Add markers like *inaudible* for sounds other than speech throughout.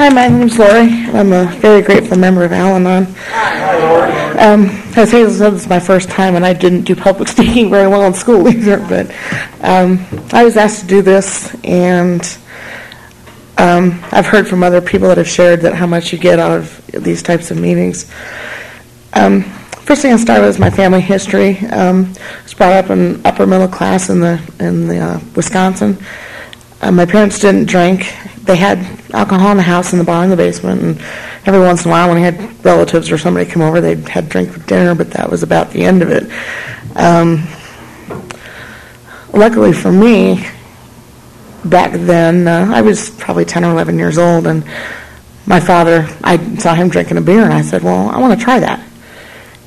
Hi, my name's Lori. I'm a very grateful member of Al Anon. Um, as Hazel said, it's my first time, and I didn't do public *laughs* speaking very well in school either. But um, I was asked to do this, and um, I've heard from other people that have shared that how much you get out of these types of meetings. Um, first thing I started with is my family history. Um, I was brought up in upper middle class in the in the uh, Wisconsin. Uh, my parents didn't drink. They had alcohol in the house, in the bar, in the basement, and every once in a while, when we had relatives or somebody come over, they'd had drink for dinner, but that was about the end of it. Um, luckily for me, back then, uh, I was probably 10 or 11 years old, and my father, I saw him drinking a beer, and I said, Well, I want to try that.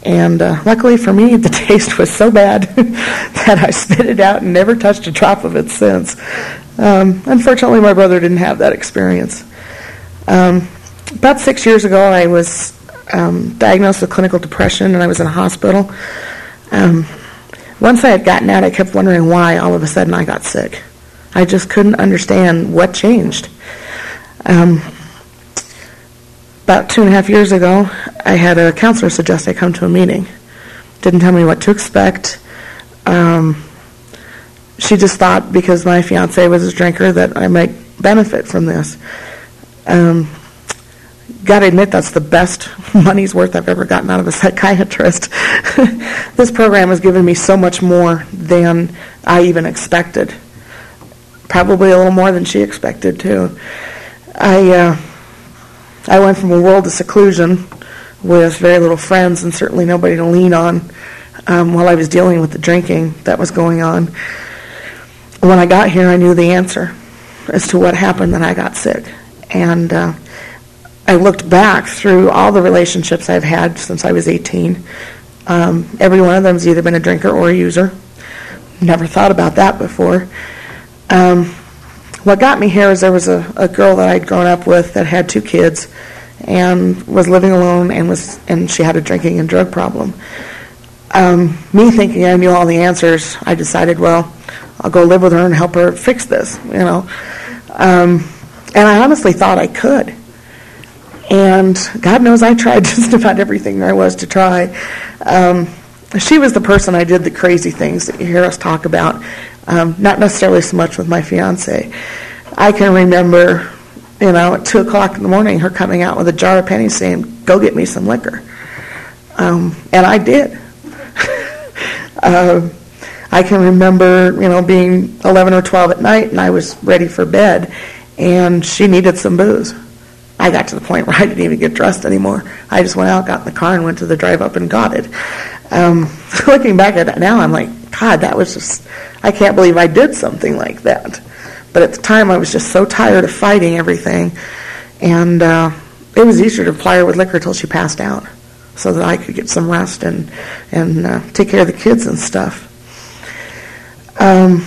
And uh, luckily for me, *laughs* the taste was so bad *laughs* that I spit it out and never touched a drop of it since. Um, unfortunately, my brother didn't have that experience. Um, about six years ago, I was um, diagnosed with clinical depression and I was in a hospital. Um, once I had gotten out, I kept wondering why all of a sudden I got sick. I just couldn't understand what changed. Um, about two and a half years ago, I had a counselor suggest I come to a meeting. Didn't tell me what to expect. Um, she just thought because my fiance was a drinker that I might benefit from this. Um, gotta admit that's the best *laughs* money's worth I've ever gotten out of a psychiatrist. *laughs* this program has given me so much more than I even expected. Probably a little more than she expected too. I uh, I went from a world of seclusion with very little friends and certainly nobody to lean on um, while I was dealing with the drinking that was going on. When I got here, I knew the answer as to what happened, and I got sick. And uh, I looked back through all the relationships I've had since I was 18. Um, every one of them has either been a drinker or a user. Never thought about that before. Um, what got me here is there was a, a girl that I'd grown up with that had two kids and was living alone and was and she had a drinking and drug problem. Um, me thinking I knew all the answers, I decided, well, I'll go live with her and help her fix this, you know. Um, and I honestly thought I could. And God knows I tried *laughs* just about everything there was to try. Um, she was the person I did the crazy things that you hear us talk about, um, not necessarily so much with my fiance. I can remember, you know, at 2 o'clock in the morning, her coming out with a jar of pennies saying, Go get me some liquor. Um, and I did. uh, *laughs* I can remember, you know, being 11 or 12 at night and I was ready for bed and she needed some booze. I got to the point *laughs* where I didn't even get dressed anymore. I just went out, got in the car, and went to the drive up and got it. Um, *laughs* looking back at it now, I'm like, God, that was just, I can't believe I did something like that. But at the time, I was just so tired of fighting everything. And uh, it was easier to ply her with liquor till she passed out so that I could get some rest and, and uh, take care of the kids and stuff. Um,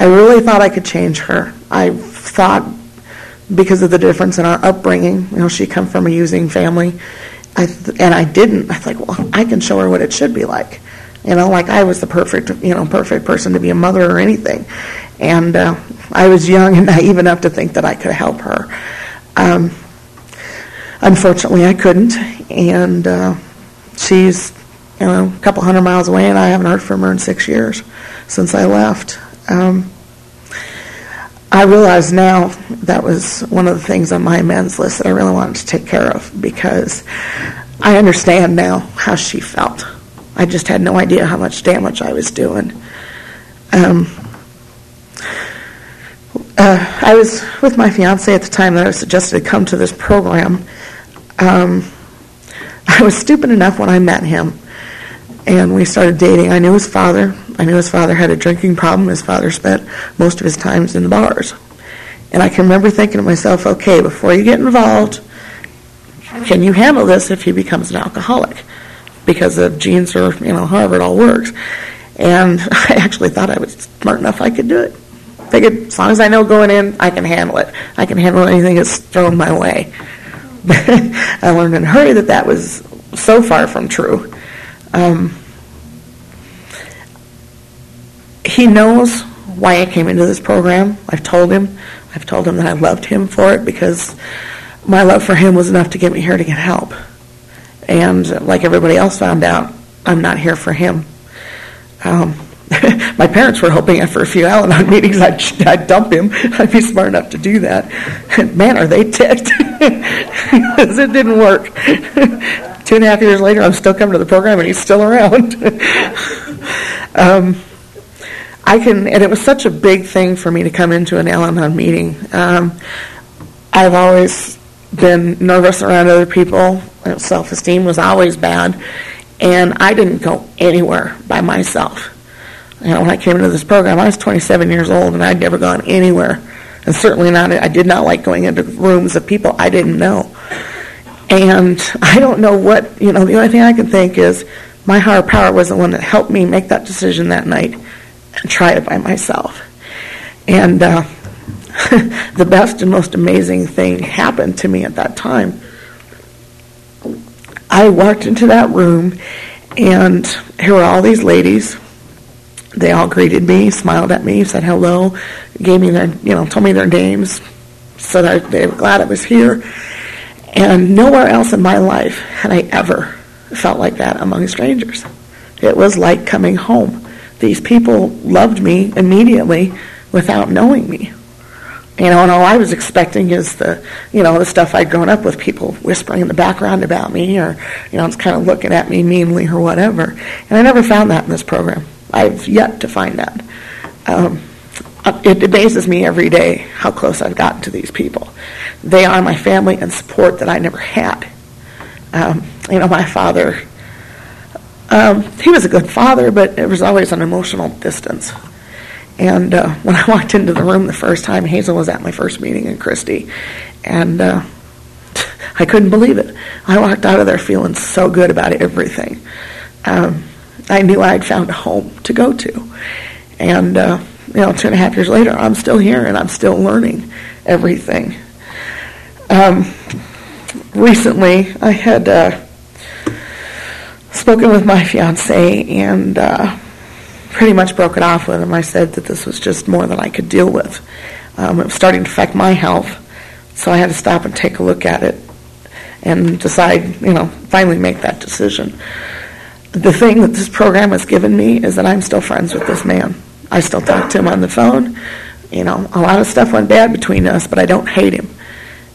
I really thought I could change her. I thought because of the difference in our upbringing, you know, she come from a using family, I th- and I didn't. I thought, well, I can show her what it should be like. You know, like I was the perfect, you know, perfect person to be a mother or anything. And uh, I was young and *laughs* naive enough to think that I could help her. Um, unfortunately, I couldn't, and uh, she's, you know, a couple hundred miles away, and I haven't heard from her in six years since I left. Um, I realize now that was one of the things on my amends list that I really wanted to take care of because I understand now how she felt. I just had no idea how much damage I was doing. Um, uh, I was with my fiance at the time that I was suggested to come to this program. Um, I was stupid enough when I met him and we started dating. I knew his father. I knew his father had a drinking problem. His father spent most of his times in the bars. And I can remember thinking to myself, okay, before you get involved, can you handle this if he becomes an alcoholic? Because of genes or, you know, however it all works. And *laughs* I actually thought I was smart enough I could do it. Figured as long as I know going in, I can handle it. I can handle anything that's thrown my way. *laughs* I learned in a hurry that that was so far from true. Um, he knows why I came into this program. I've told him. I've told him that I loved him for it because my love for him was enough to get me here to get help. And like everybody else found out, I'm not here for him. Um, *laughs* my parents were hoping after a few Al-Anon meetings I'd, *laughs* I'd dump him. I'd be smart enough to do that. *laughs* Man, are they ticked. Because it didn't work. Two and a half years later, I'm still coming to the program and he's still around. um, I can, and it was such a big thing for me to come into an Al-Anon meeting. Um, I've always been nervous around other people. Self-esteem was always bad, and I didn't go anywhere by myself. Know, when I came into this program, I was 27 years old, and I'd never gone anywhere, and certainly not. I did not like going into rooms of people I didn't know. And *laughs* I don't know what you know. The only thing I can think is my higher power was the one that helped me make that decision that night and try it by myself. And uh, *laughs* the best and most amazing thing happened to me at that time. I walked into that room, and here were all these ladies. They all greeted me, smiled at me, said hello, gave me their, you know, told me their names, said I, they were glad I was here. And nowhere else in my life had I ever felt like that among strangers. It was like coming home. These people loved me immediately without knowing me. You know, and all I was expecting is the, you know, the stuff I'd grown up with, people whispering in the background about me, or you know, it's kind of looking at me meanly or whatever. And I never found that in this program. I've yet to find that. Um, it amazes me every day how close I've gotten to these people. They are my family and support that I never had. Um, you know, my father, um, he was a good father, but it was always an emotional distance. And uh, *laughs* when I walked into the room the first time, Hazel was at my first meeting in Christie, and uh, *laughs* I couldn't believe it. I walked out of there feeling so good about everything. Um, I knew I'd found a home to go to, and uh, you know, two and a half years later, I'm still here and I'm still learning everything. Um, recently, I had uh, spoken with my fiance and uh, pretty much broke it off with him. I said that this was just more than I could deal with. Um, it was starting to affect my health, so I had to stop and take a look at it and decide, you know, finally make that decision. The thing that this program has given me is that I'm still friends with this man. I still talk to him on the phone. You know, a lot of stuff went bad between us, but I don't hate him.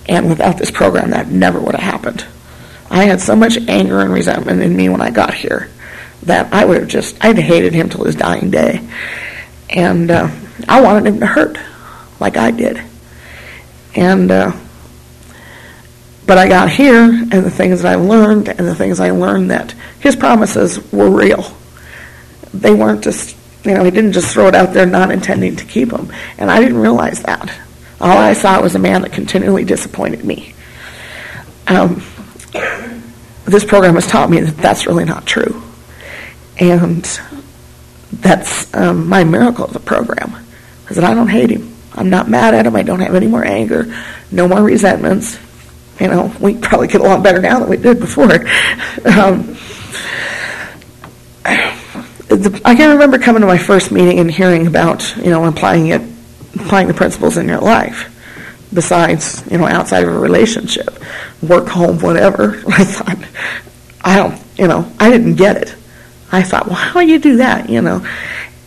And without this program, that never would have happened. I had so much anger and resentment in me when I got here that I would have just, I'd have hated him till his dying day. And uh, I wanted him to hurt like I did. And, uh, but I got here, and the things that I learned, and the things I learned that his promises were real. They weren't just, you know, he didn't just throw it out there not intending to keep them. And I didn't realize that. All I saw was a man that continually disappointed me. Um, this program has taught me that that's really not true. And that's um, my miracle of the program, is that I don't hate him. I'm not mad at him. I don't have any more anger, no more resentments. You know, we probably get along better now than we did before. Um, I can remember coming to my first meeting and hearing about, you know, applying it, applying the principles in your life besides, you know, outside of a relationship, work, home, whatever. *laughs* I thought, I don't, you know, I didn't get it. I thought, well, how do you do that, you know?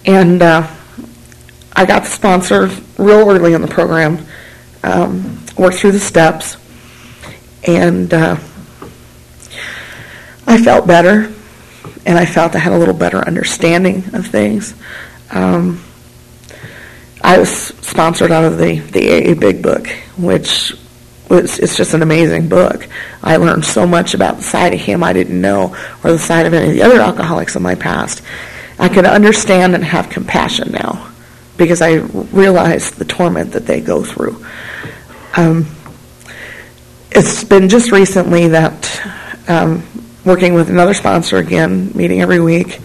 And uh, I got the sponsor real early in the program, um, worked through the steps, and uh, I felt better, and I felt I had a little better understanding of things. Um, I was sponsored out of the, the AA Big Book, which was it's just an amazing book. I learned so much about the side of him I didn't know, or the side of any of the other alcoholics in my past. I can understand and have compassion now because I realized the torment that they go through. Um, it's been just recently that um, working with another sponsor again, meeting every week,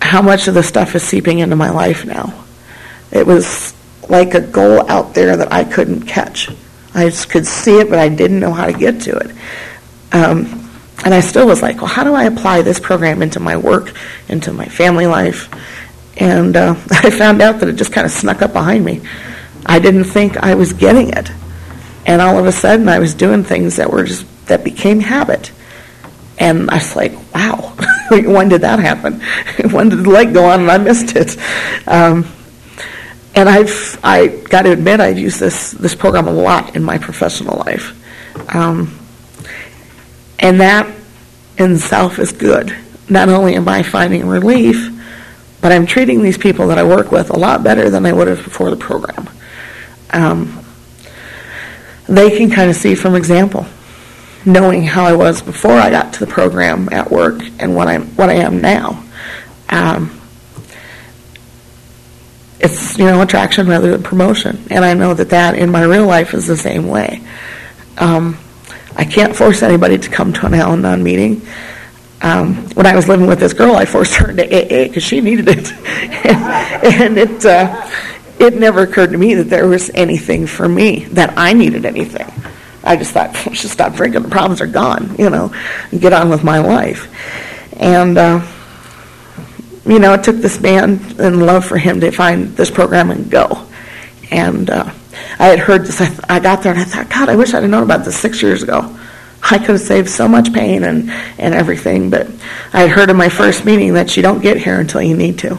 how much of the stuff is seeping into my life now. It was like a goal out there that I couldn't catch. I could see it, but I didn't know how to get to it. Um, and I still was like, well, how do I apply this program into my work, into my family life? And uh, *laughs* I found out that it just kind of snuck up behind me. I didn't think I was getting it. And all of a sudden, I was doing things that were just, that became habit. And I was like, wow, *laughs* when did that happen? *laughs* when did the light go on and I missed it? Um, and I've, I got to admit, I've used this, this program a lot in my professional life. Um, and that in itself is good. Not only am I finding relief, but I'm treating these people that I work with a lot better than I would have before the program. Um, they can kind of see from example, knowing how I was before I got to the program at work and what I'm what I am now. Um, it's you know attraction rather than promotion, and I know that that in my real life is the same way. Um, I can't force anybody to come to an Al-Anon meeting. Um, when I was living with this girl, I forced her into AA because she needed it, and, *laughs* and it uh, it never occurred to me that there was anything for me that I needed anything. I just thought should stop drinking. The problems are gone, you know, and get on with my life. And uh, you know, it took this man and love for him to find this program and go. And uh, I had heard this. I, I got there and I thought, God, I wish I'd have known about this six years ago. I could have saved so much pain and, and everything. But I had heard in my first meeting that you don't get here until you need to.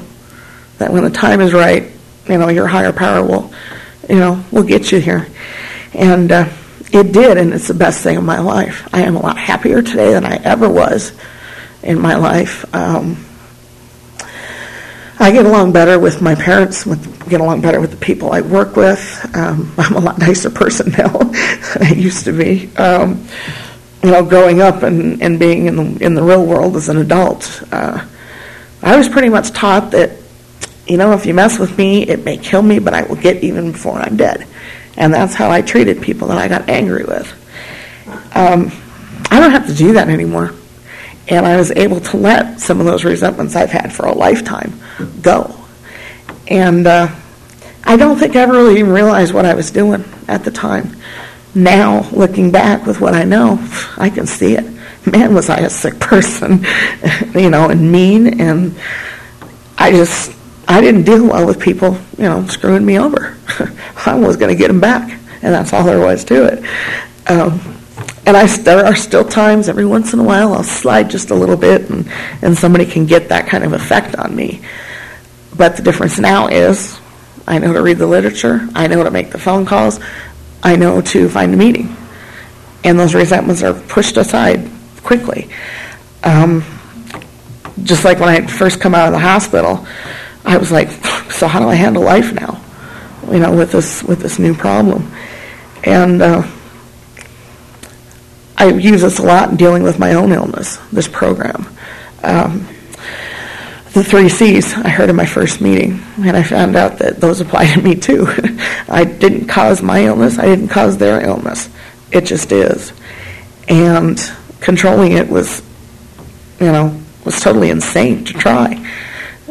That when the time is right, you know, your higher power will, you know, will get you here. And uh, it did, and it's the best thing in my life. I am a lot happier today than I ever was in my life. Um, I get along better with my parents, with get along better with the people I work with. Um, *laughs* I'm a lot nicer person *laughs* now than I used to be. Um, you know, growing up and, and being in the, in the real world as an adult, uh, I was pretty much taught that, you know, if you mess with me, it may kill me, but I will get even before I'm dead. And that's how I treated people that I got angry with. Um, I don't have to do that anymore. And I was able to let some of those resentments I've had for a lifetime go. And uh, I don't think I really even realized what I was doing at the time. Now, looking back with what I know, I can see it. Man, was I a sick person, *laughs* you know, and mean, and I just, I didn't deal well with people, you know, screwing me over. *laughs* I was going to get them back, and that's all there was to it. Um, and I, there are still times, every once in a while, I'll slide just a little bit, and, and somebody can get that kind of effect on me. But the difference now is I know to read the literature, I know to make the phone calls, I know to find a meeting. And those resentments are pushed aside quickly. Um, just like when I first come out of the hospital, I was like, *laughs* so how do I handle life now? You know, with this with this new problem. And uh, I use this a lot in dealing with my own illness, this program. Um, the three C's I heard in my first meeting, and I found out that those apply to me too. *laughs* I didn't cause my illness, I didn't cause their illness. It just is. And controlling it was, you know, was totally insane to try.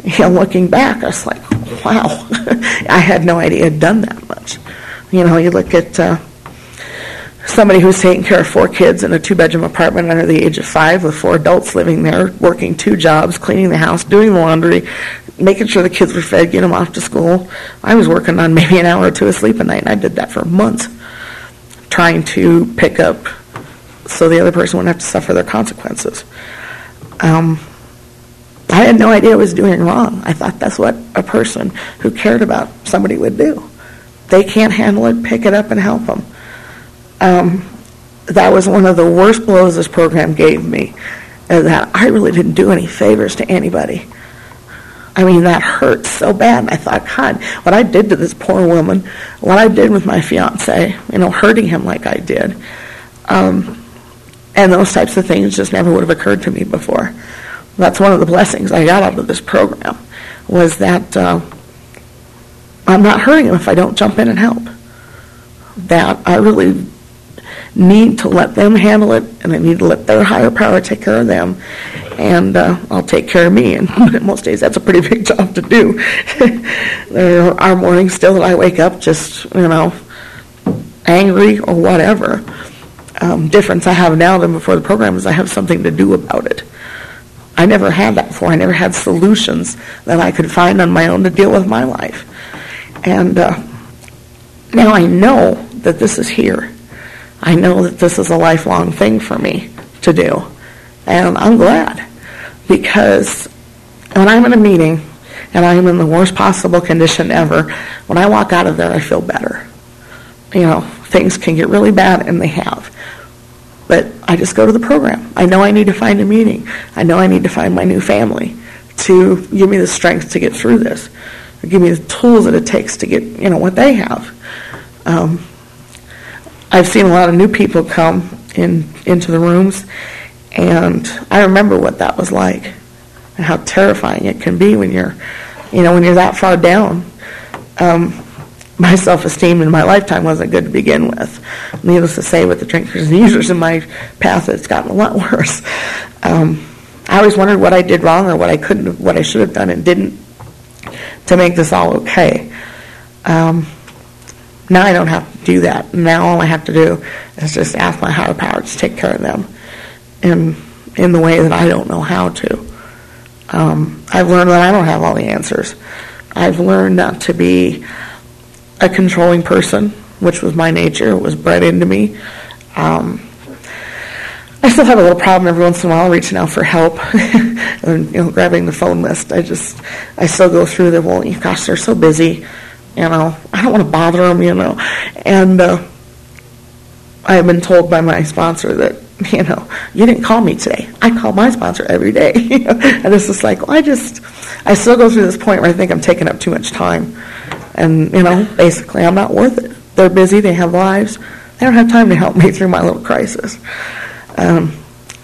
You know, looking back, I was like, wow, *laughs* I had no idea I'd done that much. You know, you look at uh, somebody who's taking care of four kids in a two bedroom apartment under the age of five with four adults living there, working two jobs, cleaning the house, doing the laundry, making sure the kids were fed, getting them off to school. I was working on maybe an hour or two of sleep a night, and I did that for months, trying to pick up so the other person wouldn't have to suffer their consequences. Um, I had no idea I was doing wrong. I thought that's what a person who cared about somebody would do. They can't handle it, pick it up and help them. Um, that was one of the worst blows this program gave me. That I really didn't do any favors to anybody. I mean, that hurt so bad. I thought, God, what I did to this poor woman, what I did with my fiance, you know, hurting him like I did. Um, and those types of things just never would have occurred to me before. That's one of the blessings I got out of this program, was that uh, I'm not hurting him if I don't jump in and help. That I really need to let them handle it, and I need to let their higher power take care of them, and uh, I'll take care of me. And *laughs* most days, that's a pretty big job to do. *laughs* there are mornings still that I wake up just, you know, angry or whatever. Um, difference I have now than before the program is I have something to do about it. I never had that before. I never had solutions that I could find on my own to deal with my life. And uh, now I know that this is here. I know that this is a lifelong thing for me to do. And I'm glad because when I'm in a meeting and I'm in the worst possible condition ever, when I walk out of there, I feel better. You know, things can get really bad, and they have. But I just go to the program. I know I need to find a meeting. I know I need to find my new family to give me the strength to get through this, or give me the tools that it takes to get, you know, what they have. Um, I've seen a lot of new people come in into the rooms, and I remember what that was like, and how terrifying it can be when you're, you know, when you're that far down. Um, my self-esteem in my lifetime wasn't good to begin with. Needless to say, with the drinkers and users in my path, it's gotten a lot *laughs* worse. Um, I always wondered what I did wrong or what I couldn't, what I should have done and didn't, to make this all okay. Um, now I don't have to do that. Now all I have to do is just ask my higher power to take care of them in in the way that I don't know how to. Um, I've learned that I don't have all the answers. I've learned not to be a controlling person, which was my nature. It was bred into me. Um, I still have a little problem every once in a while reaching out for help *laughs* and you know grabbing the phone list. I just I still go through the well, gosh, they're so busy. You know, I don't want to bother them. You know, and uh, I have been told by my sponsor that *laughs* you know you didn't call me today. I call my sponsor every day, *laughs* and it's just like well, I just I still go through this point where I think I'm taking up too much time, and you know basically I'm not worth it. They're busy. They have lives. They don't have time to help me through my little crisis. Um,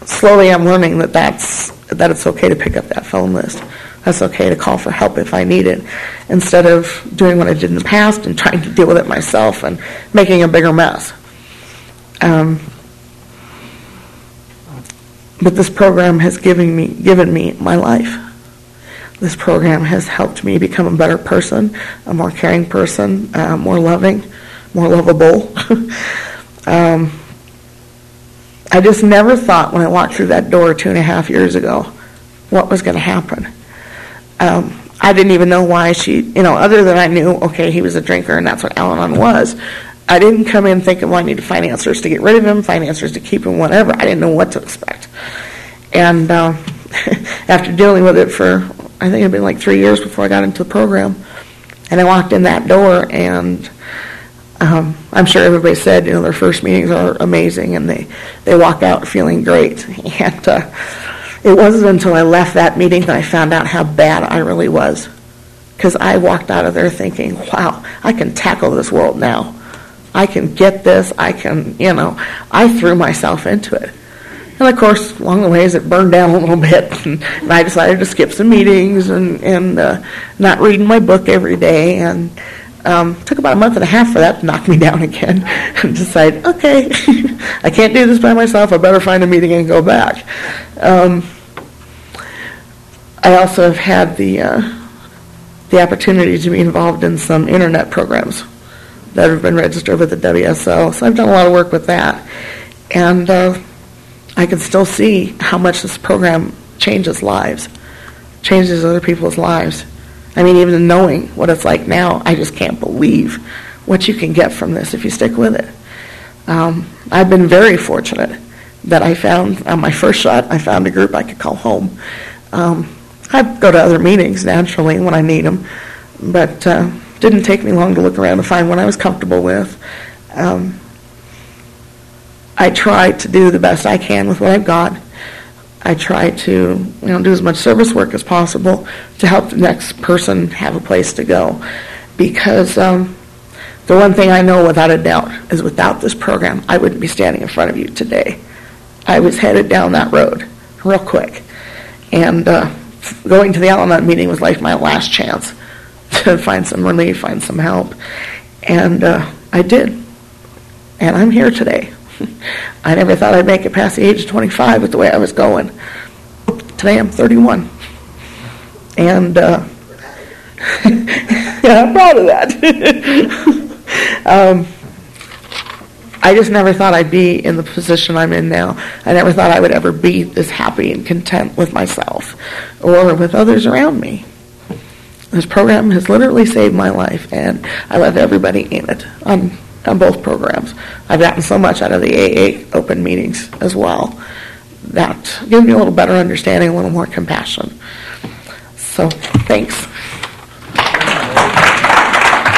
slowly, I'm learning that that's that it's okay to pick up that phone list. That's okay to call for help if I need it, instead of doing what I did in the past and trying to deal with it myself and making a bigger mess. Um, but this program has given me given me my life. This program has helped me become a better person, a more caring person, uh, more loving, more lovable. *laughs* um, I just never thought when I walked through that door two and a half years ago what was going to happen. Um, I didn't even know why she, you know, other than I knew, okay, he was a drinker and that's what Al Anon was. I didn't come in thinking, well, I need financiers to get rid of him, financiers to keep him, whatever. I didn't know what to expect. And uh, *laughs* after dealing with it for, I think it had been like three years before I got into the program, and I walked in that door and um, I'm sure everybody said, you know, their first meetings are amazing, and they they walk out feeling great. *laughs* And uh, it wasn't until I left that meeting that I found out how bad I really was, because I walked out of there thinking, "Wow, I can tackle this world now. I can get this. I can, you know." I threw myself into it. And of course, along the ways, it burned down a little *laughs* bit, and, and I decided to skip some meetings and and uh, not reading my book every day, and um, took about a month and a half for that to knock me *laughs* down again and decide, okay, *laughs* I can't do this by myself. I better find a meeting and go back. Um, I also have had the uh, the opportunity to be involved in some internet programs that have been registered with the WSO. So I've done a lot of work with that, and uh, I can still see how much this program changes lives, changes other people's lives. I mean, even knowing what it's like now, I just can't believe what you can get from this if you stick with it. Um, I've been very fortunate that I found on my first shot, I found a group I could call home. Um, I go to other meetings naturally when I need them, but uh, didn't take me long to look around to find one I was comfortable with. Um, I try to do the best I can with what I've got. I try to you know do as much service work as possible to help the next person have a place to go, because um, the one thing I know without a doubt is without this program, I wouldn't be standing in front of you today. I was headed down that road real quick, and uh, going to the Al-Anon meeting was like my last chance *laughs* to find some relief, find some help, and uh, I did, and I'm here today. *laughs* I never thought I'd make it past the age of 25 with the way I was going. Today I'm 31. And uh, *laughs* yeah, I'm proud of that. *laughs* um, I just never thought I'd be in the position I'm in now. I never thought I would ever be this happy and content with myself or with others around me. This program has literally saved my life, and I love everybody in it on, on both programs. I've gotten so much out of the AA open meetings as well. That gives me a little better understanding, a little more compassion. So, thanks.